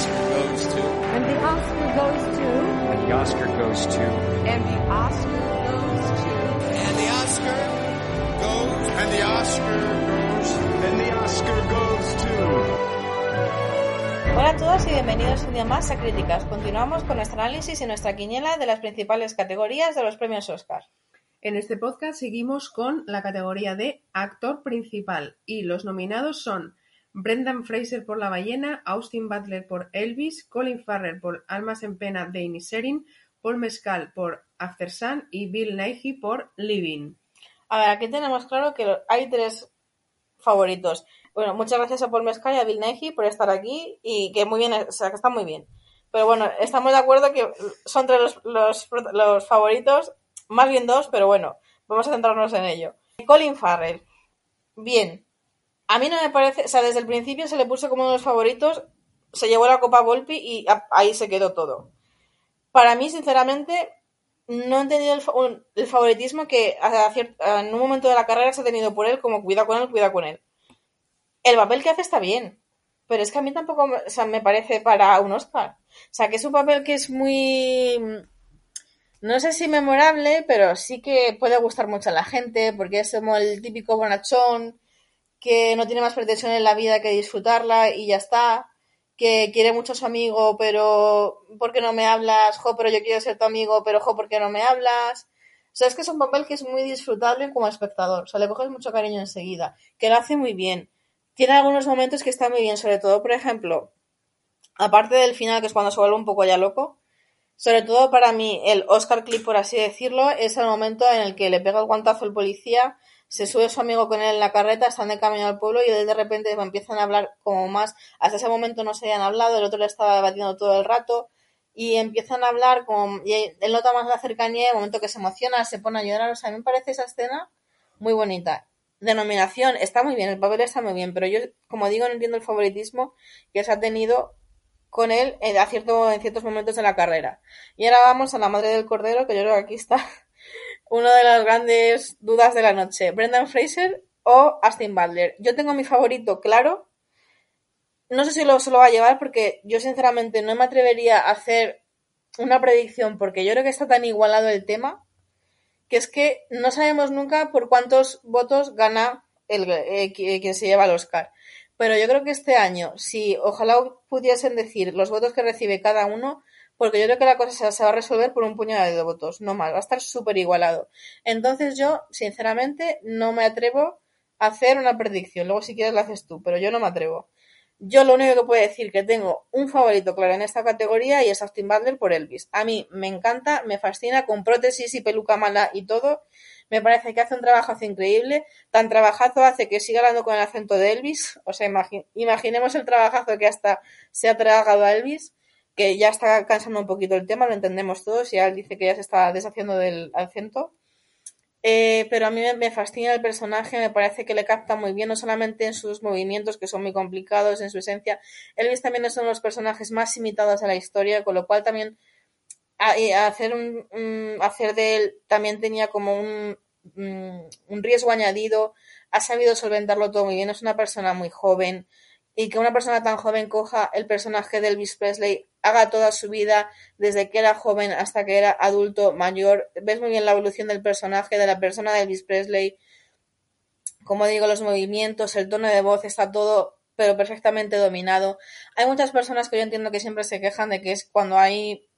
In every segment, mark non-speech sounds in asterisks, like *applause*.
Oscar goes to. And the Oscar goes to. And the Oscar goes to. And the Oscar goes to. And the Oscar goes. And the Oscar goes. And the Oscar goes to. Hola a todos y bienvenidos un día más a Críticas. Continuamos con nuestro análisis y nuestra quiniela de las principales categorías de los premios Oscar. En este podcast seguimos con la categoría de actor principal y los nominados son Brendan Fraser por La ballena, Austin Butler por Elvis, Colin Farrell por Almas en pena de Inisherin, Paul Mescal por After Sun y Bill Nighy por Living. A ver, aquí tenemos claro que hay tres favoritos. Bueno, muchas gracias a Paul Mescal y a Bill Nighy por estar aquí y que muy bien, o sea, que está muy bien. Pero bueno, estamos de acuerdo que son entre los, los, los favoritos, más bien dos, pero bueno, vamos a centrarnos en ello. Colin Farrell, bien. A mí no me parece, o sea, desde el principio se le puso como uno de los favoritos, se llevó la Copa Volpi y ahí se quedó todo. Para mí, sinceramente, no he entendido el, favoritismo que en un momento de la carrera se ha tenido por él, como cuida con él, cuida con él. El papel que hace está bien, pero es que a mí tampoco o sea, me parece para un Oscar. O sea, que es un papel que es muy no sé si memorable, pero sí que puede gustar mucho a la gente, porque es como el típico bonachón que no tiene más pretensión en la vida que disfrutarla y ya está, que quiere mucho a su amigo, pero ¿por qué no me hablas? Jo, pero yo quiero ser tu amigo, pero jo, ¿por qué no me hablas? O sea, es que es un papel que es muy disfrutable como espectador, o sea, le coges mucho cariño enseguida, que lo hace muy bien. Tiene algunos momentos que está muy bien, sobre todo, por ejemplo, aparte del final, que es cuando se vuelve un poco ya loco, sobre todo para mí, el Oscar clip, por así decirlo, es el momento en el que le pega el guantazo el policía, se sube su amigo con él en la carreta, están de camino al pueblo y de repente empiezan a hablar como más. Hasta ese momento no se habían hablado, el otro le estaba debatiendo todo el rato y empiezan a hablar como. Y él nota más la cercanía, el momento que se emociona, se pone a llorar. O sea, a mí me parece esa escena muy bonita. Denominación, está muy bien, el papel está muy bien, pero yo, como digo, no entiendo el favoritismo que se ha tenido con él en, cierto, en ciertos momentos de la carrera. Y ahora vamos a la madre del cordero, que yo creo que aquí está una de las grandes dudas de la noche. Brendan Fraser o Austin Butler. Yo tengo mi favorito claro. No sé si lo, se lo va a llevar porque yo sinceramente no me atrevería a hacer una predicción porque yo creo que está tan igualado el tema que es que no sabemos nunca por cuántos votos gana el, eh, quien se lleva el Oscar. Pero yo creo que este año, si ojalá pudiesen decir los votos que recibe cada uno, porque yo creo que la cosa se va a resolver por un puñado de votos, no más, va a estar súper igualado. Entonces yo, sinceramente, no me atrevo a hacer una predicción. Luego si quieres la haces tú, pero yo no me atrevo. Yo lo único que puedo decir que tengo un favorito claro en esta categoría y es Austin Butler por Elvis. A mí me encanta, me fascina, con prótesis y peluca mala y todo. Me parece que hace un trabajazo increíble. Tan trabajazo hace que siga hablando con el acento de Elvis. O sea, imaginemos el trabajazo que hasta se ha tragado a Elvis, que ya está cansando un poquito el tema, lo entendemos todos. Y él dice que ya se está deshaciendo del acento. Eh, pero a mí me fascina el personaje, me parece que le capta muy bien, no solamente en sus movimientos, que son muy complicados, en su esencia. Elvis también es uno de los personajes más imitados a la historia, con lo cual también hacer, un, hacer de él también tenía como un, un riesgo añadido, ha sabido solventarlo todo muy bien, es una persona muy joven, y que una persona tan joven coja el personaje de Elvis Presley, haga toda su vida desde que era joven hasta que era adulto, mayor. Ves muy bien la evolución del personaje, de la persona de Elvis Presley. Como digo, los movimientos, el tono de voz, está todo pero perfectamente dominado. Hay muchas personas que yo entiendo que siempre se quejan de que es cuando hay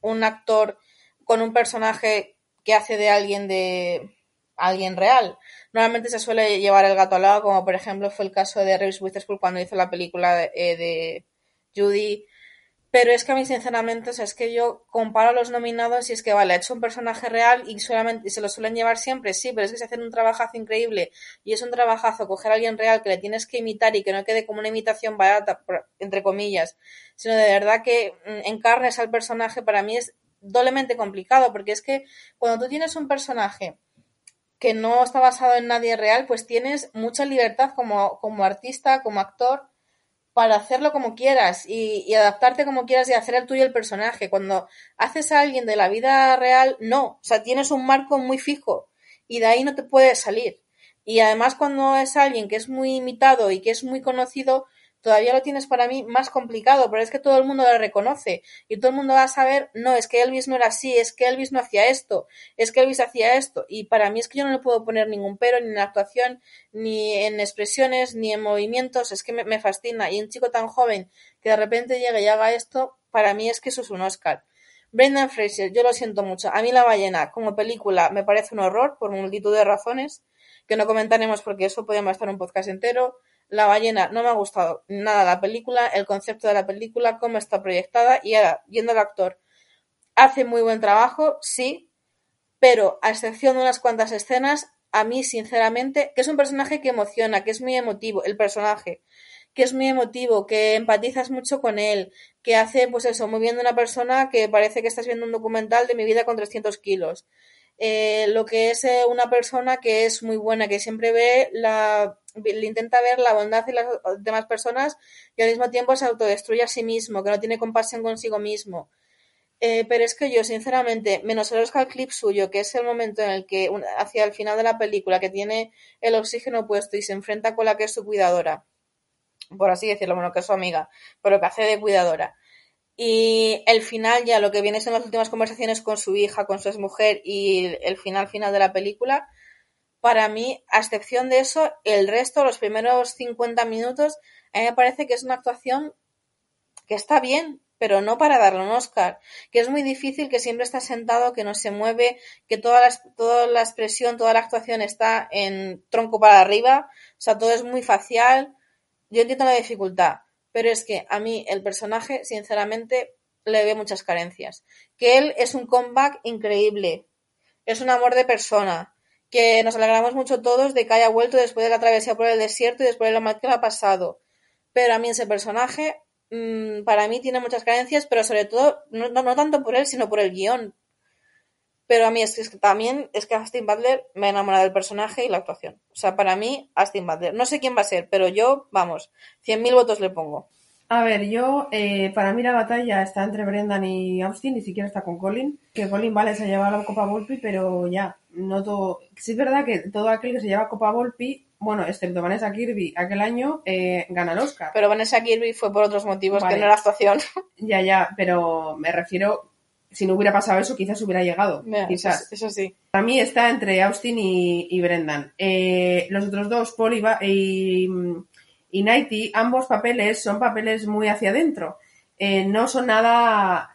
un actor con un personaje que hace de alguien de alguien real. Normalmente se suele llevar el gato al lado, como por ejemplo fue el caso de Reese Witherspoon cuando hizo la película de, eh, Judy. Pero es que a mí, sinceramente, o sea, es que yo comparo a los nominados y es que, vale, ha hecho un personaje real y solamente y se lo suelen llevar siempre, sí, pero es que se hacen un trabajazo increíble y es un trabajazo coger a alguien real que le tienes que imitar y que no quede como una imitación barata, entre comillas, sino de verdad que mm, encarnes al personaje, para mí es doblemente complicado, porque es que cuando tú tienes un personaje que no está basado en nadie real, pues tienes mucha libertad como, como artista, como actor, para hacerlo como quieras y, adaptarte como quieras y hacer el tuyo el personaje. Cuando haces a alguien de la vida real, no. O sea, tienes un marco muy fijo y de ahí no te puedes salir. Y además cuando es alguien que es muy imitado y que es muy conocido, todavía lo tienes para mí más complicado, pero es que todo el mundo lo reconoce y todo el mundo va a saber, no, es que Elvis no era así, es que Elvis no hacía esto, es que Elvis hacía esto. Y para mí es que yo no le puedo poner ningún pero ni en actuación, ni en expresiones, ni en movimientos, es que me, fascina. Y un chico tan joven que de repente llegue y haga esto, para mí es que eso es un Oscar. Brendan Fraser, yo lo siento mucho. A mí La ballena como película me parece un horror por multitud de razones que no comentaremos porque eso podríamos estar un podcast entero. La ballena no me ha gustado nada la película, el concepto de la película, cómo está proyectada y ahora, yendo al actor, hace muy buen trabajo, sí, pero a excepción de unas cuantas escenas, a mí sinceramente, que es un personaje que emociona, que es muy emotivo, el personaje, que es muy emotivo, que empatizas mucho con él, que hace, pues eso, de una persona que parece que estás viendo un documental de mi vida con 300 kilos. Eh, lo que es eh, una persona que es muy buena, que siempre ve la, le intenta ver la bondad de las demás personas y al mismo tiempo se autodestruye a sí mismo, que no tiene compasión consigo mismo. Eh, pero es que yo, sinceramente, menos el clip suyo, que es el momento en el que, hacia el final de la película, que tiene el oxígeno puesto y se enfrenta con la que es su cuidadora, por así decirlo, bueno, que es su amiga, pero que hace de cuidadora. Y el final, ya lo que viene son las últimas conversaciones con su hija, con su exmujer y el final final de la película, para mí, a excepción de eso, el resto, los primeros 50 minutos, a mí me parece que es una actuación que está bien, pero no para darle un Oscar, que es muy difícil, que siempre está sentado, que no se mueve, que toda la, toda la expresión, toda la actuación está en tronco para arriba, o sea, todo es muy facial. Yo entiendo la dificultad, pero es que a mí el personaje, sinceramente, le veo muchas carencias. Que él es un comeback increíble, es un amor de persona, que nos alegramos mucho todos de que haya vuelto después de la travesía por el desierto y después de lo mal que le ha pasado. Pero a mí ese personaje, mm, para mí tiene muchas carencias, pero sobre todo, no, no, no tanto por él, sino por el guion. Pero a mí es que, también es que Austin Butler me enamora del personaje y la actuación. O sea, para mí, Austin Butler. No sé quién va a ser, pero yo, vamos, 100.000 votos le pongo. A ver, yo, eh, para mí la batalla está entre Brendan y Austin, ni siquiera está con Colin. Que Colin, vale, se ha llevado la Copa Volpi, pero ya, no todo. Sí, es verdad que todo aquel que se lleva Copa Volpi, bueno, excepto Vanessa Kirby, aquel año eh, gana el Oscar. Pero Vanessa Kirby fue por otros motivos Vale. que no era actuación. *laughs* Ya, ya, pero me refiero, si no hubiera pasado eso, quizás hubiera llegado. Quizás. Eso, eso sí. Para mí está entre Austin y, y Brendan. Eh, los otros dos, Paul y, y, y Nighty, ambos papeles son papeles muy hacia adentro. Eh, no son nada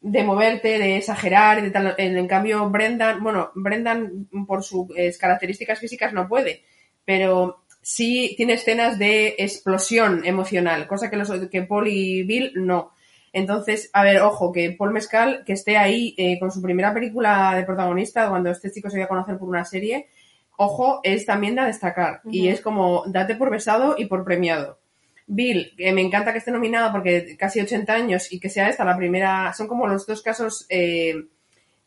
de moverte, de exagerar, de tal. En, cambio, Brendan, bueno, Brendan por sus eh, características físicas no puede, pero sí tiene escenas de explosión emocional, cosa que, los, que Paul y Bill no. Entonces, a ver, ojo, que Paul Mescal, que esté ahí eh, con su primera película de protagonista, cuando este chico se dio a conocer por una serie, ojo, es también de destacar. Y es como, date por besado y por premiado. Bill, que me encanta que esté nominada porque casi 80 años y que sea esta la primera, son como los dos casos eh,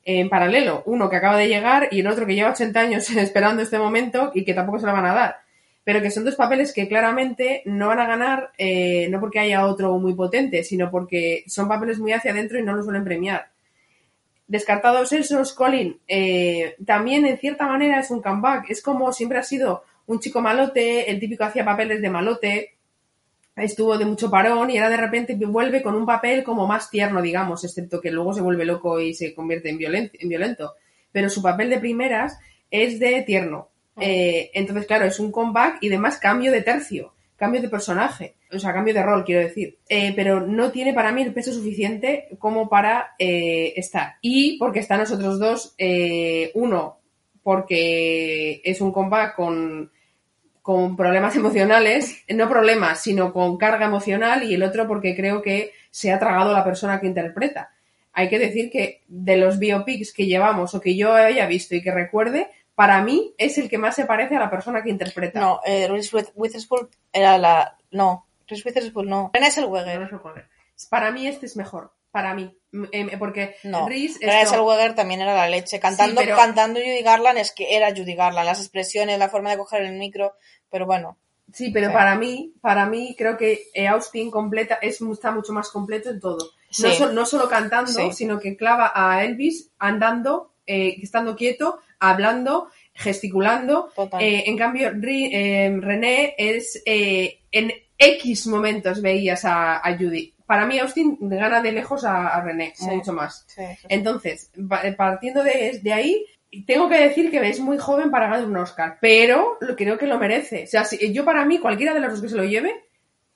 en paralelo. Uno que acaba de llegar y el otro que lleva 80 años *laughs* esperando este momento y que tampoco se la van a dar. Pero que son dos papeles que claramente no van a ganar, eh, no porque haya otro muy potente, sino porque son papeles muy hacia adentro y no los suelen premiar. Descartados esos, Colin eh, también en cierta manera es un comeback. Es como siempre ha sido un chico malote, el típico hacía papeles de malote, estuvo de mucho parón y ahora de repente vuelve con un papel como más tierno, digamos, excepto que luego se vuelve loco y se convierte en, violen- en violento. Pero su papel de primeras es de tierno. Eh, entonces, claro, es un comeback y además cambio de tercio, cambio de personaje, o sea, cambio de rol, quiero decir. Eh, pero no tiene para mí el peso suficiente como para eh, estar. Y porque están los otros dos, eh, uno, porque es un comeback con con problemas *laughs* emocionales, no problemas, sino con carga emocional, y el otro porque creo que se ha tragado la persona que interpreta. Hay que decir que de los biopics que llevamos o que yo haya visto y que recuerde, para mí es el que más se parece a la persona que interpreta. No, eh, Reese With- Witherspoon era la... No, Reese Witherspoon no. Renée No Zellweger. es. Para mí este es mejor, para mí. Em, porque No, Reese Renée Zellweger también era la leche. Cantando, pero- cantando Judy Garland es que era Judy Garland. Las expresiones, la forma de coger el micro. Pero bueno, Sí, pero Sí. para mí, para mí creo que eh, Austin completa, es, está mucho más completo en todo. No, so- no solo cantando, Sí. sino que clava a Elvis andando, eh, estando quieto, hablando, gesticulando. Eh, en cambio, Ri- eh, René es, eh, en X momentos veías a, a Judy. Para mí Austin gana de lejos a, a René, Sí. mucho más. Sí, sí. Entonces, pa- partiendo de, de ahí, tengo que decir que es muy joven para ganar un Oscar, pero creo que lo merece. O sea, si- yo para mí, cualquiera de los dos que se lo lleve,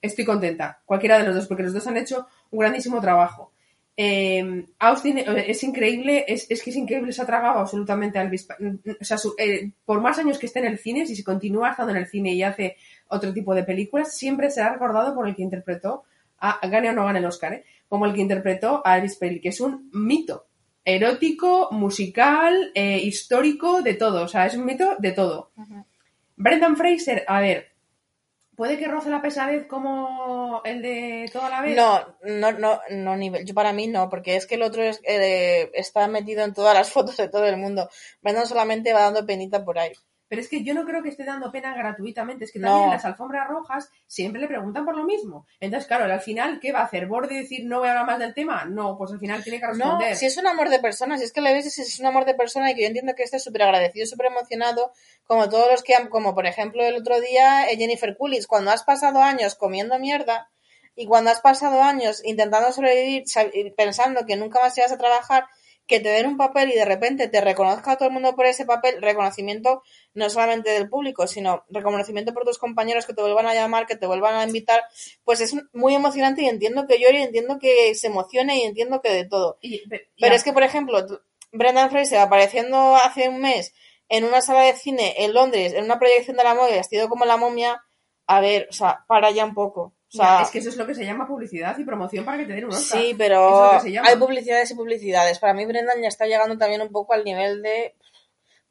estoy contenta. Cualquiera de los dos, porque los dos han hecho un grandísimo trabajo. Eh, Austin eh, es increíble, es, es que es increíble, se ha tragado absolutamente a Elvis. Pa- O sea, su- eh, por más años que esté en el cine, si se continúa estando en el cine y hace otro tipo de películas, siempre será recordado por el que interpretó, a, gane o no gane el Oscar, ¿eh? como el que interpretó a Elvis Presley, que es un mito erótico, musical, eh, histórico, de todo. O sea, es un mito de todo. Brendan Fraser, a ver, ¿puede que roce la pesadez como el de toda la vez? No, no, no, no nivel. Yo para mí no, porque es que el otro es, eh, está metido en todas las *laughs* fotos de todo el mundo. Brandon solamente va dando penita por ahí. Pero es que yo no creo que esté dando pena gratuitamente. Es que No. también en las alfombras rojas siempre le preguntan por lo mismo. Entonces, claro, al final, ¿qué va a hacer? ¿Borde decir no voy a hablar más del tema? No, pues al final tiene que No, responder. si es un amor de persona, si es que le ves, si es un amor de persona y que yo entiendo que esté súper agradecido, súper emocionado, como todos los que han, como por ejemplo el otro día eh, Jennifer Coolidge, cuando has pasado años comiendo mierda y cuando has pasado años intentando sobrevivir pensando que nunca más irás a trabajar, que te den un papel y de repente te reconozca todo el mundo por ese papel, reconocimiento no solamente del público, sino reconocimiento por tus compañeros que te vuelvan a llamar, que te vuelvan a invitar, pues es muy emocionante y entiendo que llore y entiendo que se emocione y entiendo que de todo. Y- pe- y Pero a- es que, por ejemplo, Brendan Fraser apareciendo hace un mes en una sala de cine en Londres, en una proyección de la moda, vestido como la momia, a ver, o sea, para ya un poco. O sea, ya, es que eso es lo que se llama publicidad y promoción para que te den un Oscar. sí, pero es hay publicidades y publicidades. Para mí, Brendan ya está llegando también un poco al nivel de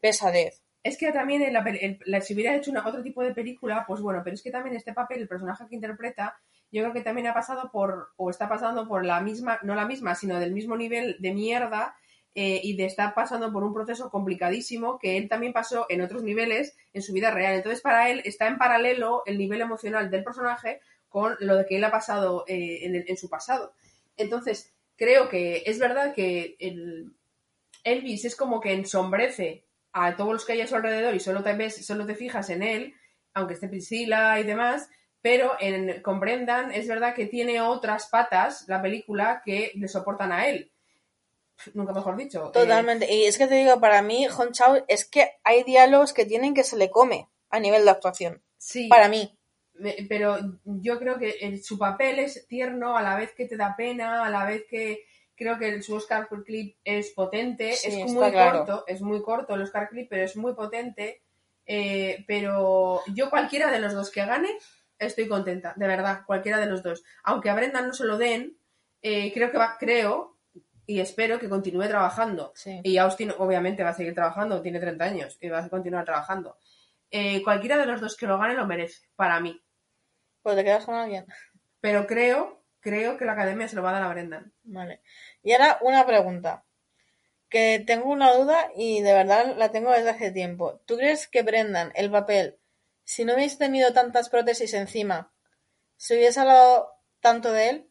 pesadez. Es que también en la- si hubiera hecho una, otro tipo de película, pues bueno, pero es que también este papel, el personaje que interpreta, yo creo que también ha pasado por, o está pasando por la misma, no la misma, sino del mismo nivel de mierda eh, y de estar pasando por un proceso complicadísimo que él también pasó en otros niveles en su vida real. Entonces, para él está en paralelo el nivel emocional del personaje con lo de que él ha pasado eh, en, el- en su pasado. Entonces, creo que es verdad que el, Elvis es como que ensombrece a todos los que hay a su alrededor y solo te ves, solo te fijas en él, aunque esté Priscila y demás, pero en, con Brendan es verdad que tiene otras patas la película que le soportan a él. Nunca mejor dicho. Eh, Totalmente. Y es que te digo, para mí, Hong Chao, es que hay diálogos que tienen que se le come a nivel de actuación. sí, Para mí. Pero yo creo que su papel es tierno a la vez que te da pena, a la vez que creo que el- su Oscar clip es potente, Sí, es muy claro. corto, es muy corto el Oscar clip, pero es muy potente. eh, pero yo cualquiera de los dos que gane, estoy contenta, de verdad, cualquiera de los dos. Aunque a Brendan no se lo den, eh, creo que va, creo y espero que continúe trabajando. Sí. Y Austin obviamente va a seguir trabajando, tiene 30 años y va a continuar trabajando. Eh, cualquiera de los dos que lo gane lo merece, para mí. Pues te quedas con alguien. Pero creo, creo que la academia se lo va a dar a Brendan. Vale. Y ahora una pregunta. Que tengo una duda y de verdad la tengo desde hace tiempo. ¿Tú crees que Brendan, el papel, si no hubiese tenido tantas prótesis encima, se hubiese hablado tanto de él?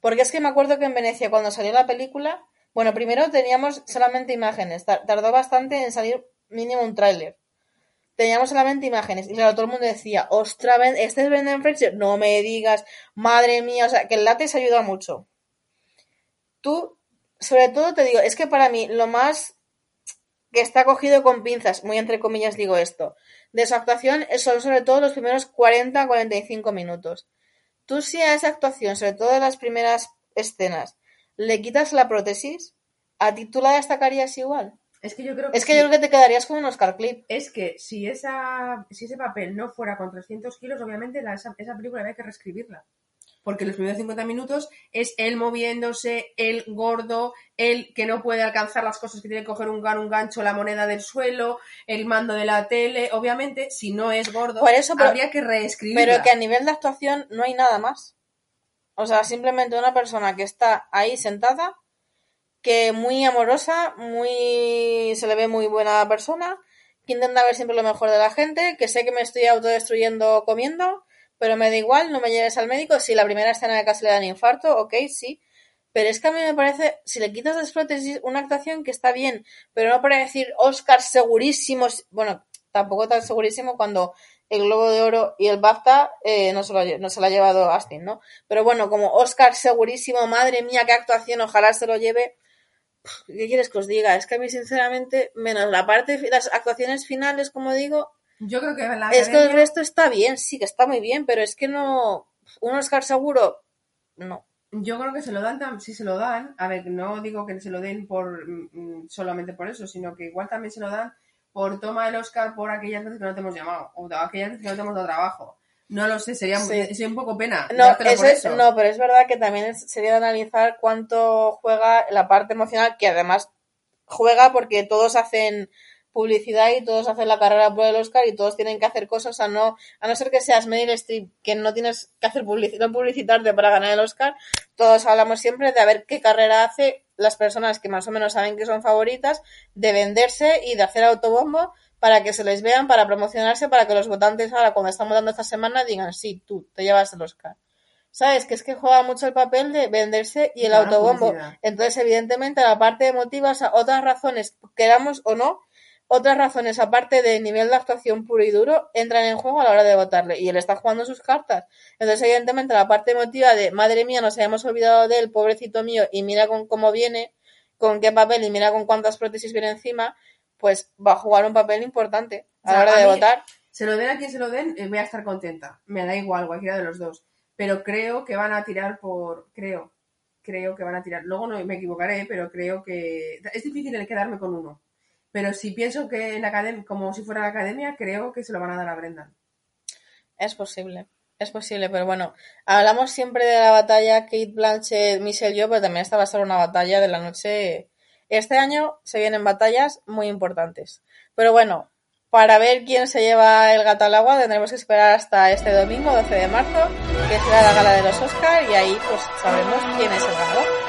Porque es que me acuerdo que en Venecia, cuando salió la película, bueno, primero teníamos solamente imágenes. tar- Tardó bastante en salir mínimo un tráiler. Teníamos solamente imágenes. Y claro, todo el mundo decía, ostras, Ben- este es Brendan Fraser. No me digas, madre mía. O sea, que el látex ayuda mucho. Tú, sobre todo te digo, es que para mí lo más que está cogido con pinzas, muy entre comillas digo esto, de su actuación son sobre todo los primeros 40-45 minutos. Tú si a esa actuación, sobre todo en las primeras escenas, le quitas la prótesis, ¿a ti tú la destacarías igual? Es que yo creo que, Es que sí. yo creo que te quedarías con un Oscar Clip. es que si esa si ese papel no fuera con 300 kilos, obviamente la- esa, esa película había que reescribirla. Porque los primeros 50 minutos es él moviéndose, él gordo, él que no puede alcanzar las cosas que tiene que coger un, gan- un gancho, la moneda del suelo, el mando de la tele. Obviamente, si no es gordo, Por eso, pero- habría que reescribirla. Pero que a nivel de actuación no hay nada más. O sea, simplemente una persona que está ahí sentada, que muy amorosa, muy se le ve muy buena persona, que intenta ver siempre lo mejor de la gente, que sé que me estoy autodestruyendo comiendo, pero me da igual, no me lleves al médico. Si la primera escena de casi le dan infarto, ok, sí. Pero es que a mí me parece, si le quitas las prótesis, una actuación que está bien, pero no para decir Oscar segurísimo, bueno, tampoco tan segurísimo cuando el Globo de Oro y el BAFTA eh, no, se lo, no se lo ha llevado Austin, ¿no? Pero bueno, como Oscar segurísimo, madre mía, qué actuación, ojalá se lo lleve. ¿Qué quieres que os diga? Es que a mí, sinceramente, menos la parte, las actuaciones finales, como digo, Yo creo que la es que el resto está bien, sí, que está muy bien, pero es que no. Un Oscar seguro, no. Yo creo que se lo dan, si se lo dan, a ver, no digo que se lo den por mm, mm, solamente por eso, sino que igual también se lo dan por toma del Oscar por aquellas veces que no te hemos llamado, o aquellas veces que no te hemos dado trabajo. No lo sé, sería, Sí. sería un poco pena. No, eso no, pero es verdad que también sería de analizar cuánto juega la parte emocional, que además juega porque todos hacen publicidad y todos hacen la carrera por el Oscar y todos tienen que hacer cosas a no a no ser que seas Meryl Streep que no tienes que hacer publici- no publicitarte para ganar el Oscar todos hablamos siempre de a ver qué carrera hace las personas que más o menos saben que son favoritas de venderse y de hacer autobombo para que se les vean para promocionarse para que los votantes ahora cuando estamos dando esta semana digan sí tú te llevas el Oscar ¿Sabes? Que es que juega mucho el papel de venderse y el Claro, autobombo. Entonces, evidentemente, la parte emotiva, o sea, otras razones, queramos o no, otras razones, aparte del nivel de actuación puro y duro, entran en juego a la hora de votarle. Y él está jugando sus cartas. Entonces, evidentemente, la parte emotiva de, madre mía, nos habíamos olvidado de él, pobrecito mío, y mira con cómo viene, con qué papel y mira con cuántas prótesis viene encima, pues va a jugar un papel importante a la hora de votar. Se lo den a quien se lo den, eh, voy a estar contenta. Me da igual, cualquiera de los dos. Pero creo que van a tirar por. Creo. Creo que van a tirar. Luego no me equivocaré, pero creo que. Es difícil el quedarme con uno. Pero si pienso que en la academia, como si fuera la academia, creo que se lo van a dar a Brendan. Es posible, es posible, pero bueno, hablamos siempre de la batalla Kate Blanchett, Michelle Yeoh, pero también esta va a ser una batalla de la noche. Este año se vienen batallas muy importantes. Pero bueno, para ver quién se lleva el gato al agua tendremos que esperar hasta este domingo, 12 de marzo, que será la gala de los Oscar y ahí pues sabremos quién es el ganador.